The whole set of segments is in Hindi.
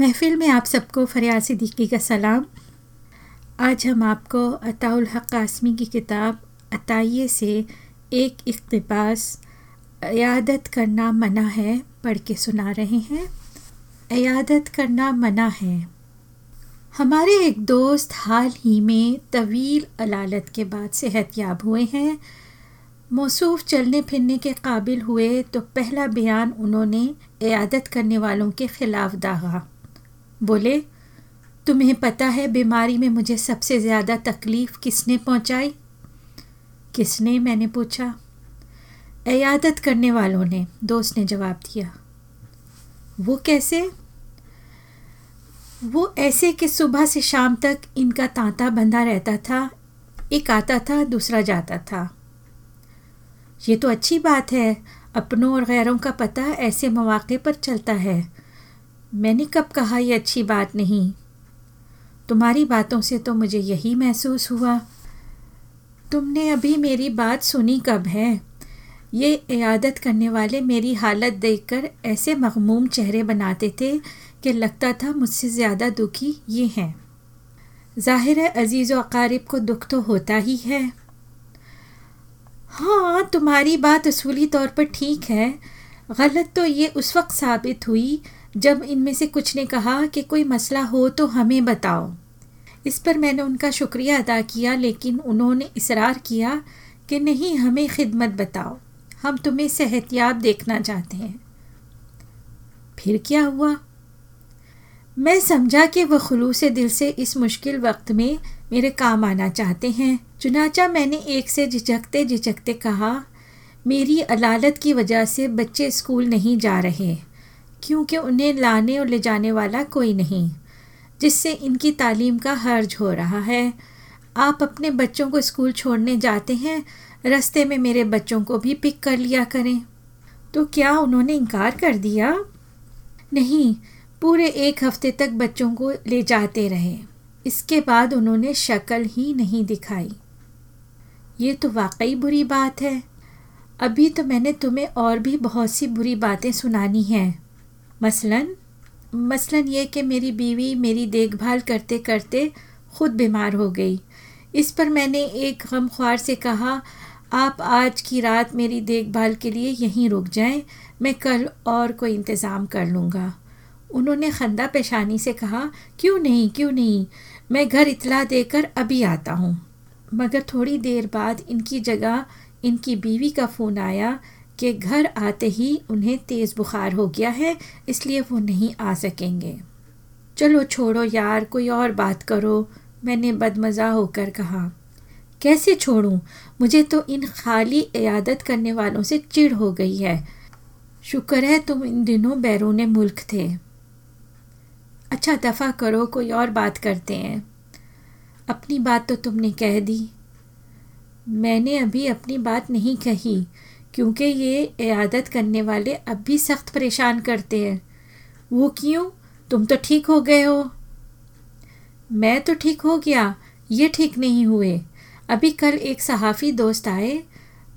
महफिल में आप सबको फरियाद सिद्दीकी का सलाम। आज हम आपको अताउल हक कासमी की किताब अताइये से एक इकतबास, अयादत करना मना है पढ़ के सुना रहे हैं। अयादत करना मना है। हमारे एक दोस्त हाल ही में तवील अलालत के बाद सेहतियाब हुए हैं। मौसूफ चलने फिरने के काबिल हुए तो पहला बयान उन्होंने अयादत करने वालों के ख़िलाफ़ दागा। बोले, तुम्हें पता है बीमारी में मुझे सबसे ज़्यादा तकलीफ़ किसने पहुंचाई? किसने? मैंने पूछा। अयादत करने वालों ने, दोस्त ने जवाब दिया। वो कैसे? वो ऐसे कि सुबह से शाम तक इनका तांता बंधा रहता था, एक आता था, दूसरा जाता था। ये तो अच्छी बात है, अपनों और गैरों का पता ऐसे मौाक़े पर चलता है। मैंने कब कहा यह अच्छी बात नहीं? तुम्हारी बातों से तो मुझे यही महसूस हुआ। तुमने अभी मेरी बात सुनी कब है? ये इयादत करने वाले मेरी हालत देखकर ऐसे मखमूम चेहरे बनाते थे कि लगता था मुझसे ज़्यादा दुखी ये हैं। ज़ाहिर है अज़ीज़ अकारीब को दुख तो होता ही है। हाँ तुम्हारी बात असूली तौर पर ठीक है। गलत तो ये उस वक्त साबित हुई जब इनमें से कुछ ने कहा कि कोई मसला हो तो हमें बताओ। इस पर मैंने उनका शुक्रिया अदा किया, लेकिन उन्होंने इसरार किया कि नहीं, हमें खिदमत बताओ। हम तुम्हें सेहतियाब देखना चाहते हैं। फिर क्या हुआ? मैं समझा कि वह खलूस दिल से इस मुश्किल वक्त में मेरे काम आना चाहते हैं। चुनाचा मैंने एक से झिझकते झिझकते कहा, मेरी अलालत की वजह से बच्चे स्कूल नहीं जा रहे। क्योंकि उन्हें लाने और ले जाने वाला कोई नहीं, जिससे इनकी तालीम का हर्ज हो रहा है। आप अपने बच्चों को स्कूल छोड़ने जाते हैं, रास्ते में मेरे बच्चों को भी पिक कर लिया करें। तो क्या उन्होंने इनकार कर दिया? नहीं, पूरे एक हफ़्ते तक बच्चों को ले जाते रहे। इसके बाद उन्होंने शक्ल ही नहीं दिखाई। ये तो वाकई बुरी बात है। अभी तो मैंने तुम्हें और भी बहुत सी बुरी बातें सुनानी हैं। मसलन मसलन ये कि मेरी बीवी मेरी देखभाल करते करते ख़ुद बीमार हो गई। इस पर मैंने एक गम ख्वार से कहा, आप आज की रात मेरी देखभाल के लिए यहीं रुक जाएँ, मैं कल और कोई इंतज़ाम कर लूँगा। उन्होंने खंदा पेशानी से कहा, क्यों नहीं क्यों नहीं, मैं घर इतला देकर अभी आता हूँ। मगर थोड़ी देर बाद इनकी जगह इनकी बीवी का फ़ोन आया कि घर आते ही उन्हें तेज़ बुखार हो गया है, इसलिए वो नहीं आ सकेंगे। चलो छोड़ो यार, कोई और बात करो, मैंने बदमज़ा होकर कहा। कैसे छोड़ूं? मुझे तो इन खाली इयादत करने वालों से चिढ़ हो गई है। शुक्र है तुम इन दिनों बैरून मुल्क थे। अच्छा दफ़ा करो, कोई और बात करते हैं। अपनी बात तो तुमने कह दी। मैंने अभी अपनी बात नहीं कही। क्योंकि ये इयादत करने वाले अब भी सख्त परेशान करते हैं। वो क्यों? तुम तो ठीक हो गए हो। मैं तो ठीक हो गया। ये ठीक नहीं हुए। अभी कल एक सहाफ़ी दोस्त आए।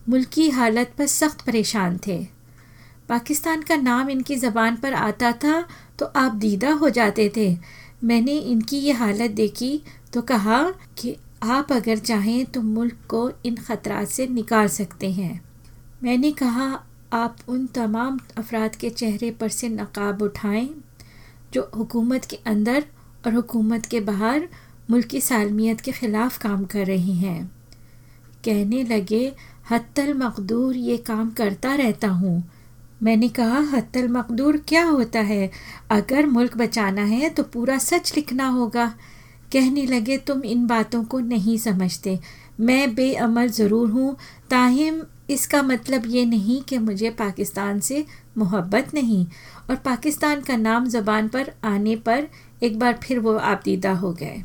मुल्की हालत पर सख्त परेशान थे। पाकिस्तान का नाम इनकी ज़बान पर आता था तो आप दीदा हो जाते थे। मैंने इनकी ये हालत देखी तो कहा कि आप अगर चाहें तो मुल्क को इन ख़तरात से निकाल सकते हैं। मैंने कहा, आप उन तमाम अफराद के चेहरे पर से नकाब उठाएँ, जो हुकूमत के अंदर और हुकूमत के बाहर मुल्की सालमियत के ख़िलाफ़ काम कर रही हैं। कहने लगे, हत्तल मकदूर ये काम करता रहता हूँ। मैंने कहा, हत्तल मकदूर क्या होता है? अगर मुल्क बचाना है तो पूरा सच लिखना होगा। कहने लगे, तुम इन बातों को नहीं समझते। मैं बेअमल ज़रूर हूँ। ताहिम इसका मतलब ये नहीं कि मुझे पाकिस्तान से मोहब्बत नहीं। और पाकिस्तान का नाम ज़बान पर आने पर एक बार फिर वो आपदीदा हो गए।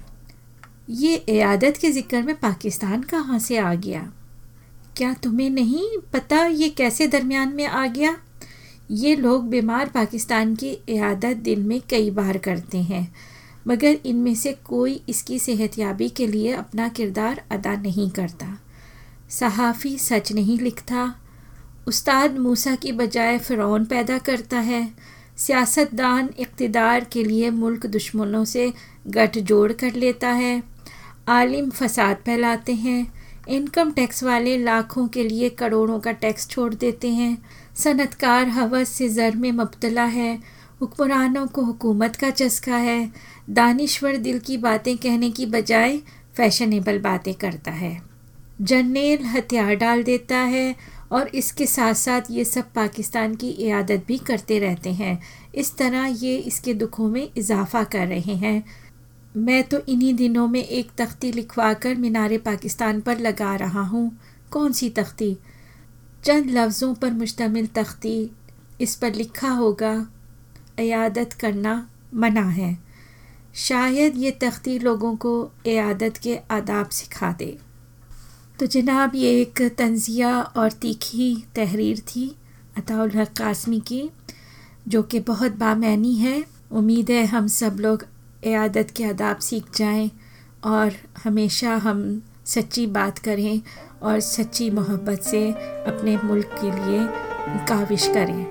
ये इयादत के ज़िक्र में पाकिस्तान कहाँ से आ गया? क्या तुम्हें नहीं पता ये कैसे दरमियान में आ गया? ये लोग बीमार पाकिस्तान की इयादत दिन में कई बार करते हैं, मगर इनमें से कोई इसकी सेहतयाबी के लिए अपना किरदार अदा नहीं करता। सहाफ़ी सच नहीं लिखता। उस्ताद मूसा की बजाय फ़िरौन पैदा करता है। सियासतदान इकतदार के लिए मुल्क दुश्मनों से गठ जोड़ कर लेता है। आलिम फसाद फैलाते हैं। इनकम टैक्स वाले लाखों के लिए करोड़ों का टैक्स छोड़ देते हैं। सनतकार हवस से ज़र में मुबतला है। हुक्मरानों को हुकूमत का चस्का है। दानिश्वर दिल की बातें कहने की बजाय फैशनेबल बातें करता है। जर्नेल हथियार डाल देता है और इसके साथ साथ ये सब पाकिस्तान की इयादत भी करते रहते हैं। इस तरह ये इसके दुखों में इजाफ़ा कर रहे हैं। मैं तो इन्हीं दिनों में एक तख्ती लिखवा कर मीनार पाकिस्तान पर लगा रहा हूँ। कौन सी तख्ती? चंद लफ्ज़ों पर मुश्तमिल तख्ती। इस पर लिखा होगा, इयादत करना मना है। शायद ये तख्ती लोगों को इयादत के आदाब सिखा दे। तो जनाब, ये एक तंजिया और तीखी तहरीर थी अताउल हक कासमी की, जो कि बहुत बामैनी है। उम्मीद है हम सब लोग इयादत के आदाब सीख जाएँ और हमेशा हम सच्ची बात करें और सच्ची मोहब्बत से अपने मुल्क के लिए काविश करें।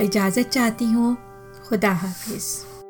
इजाज़त चाहती हूँ। खुदा हाफिज़।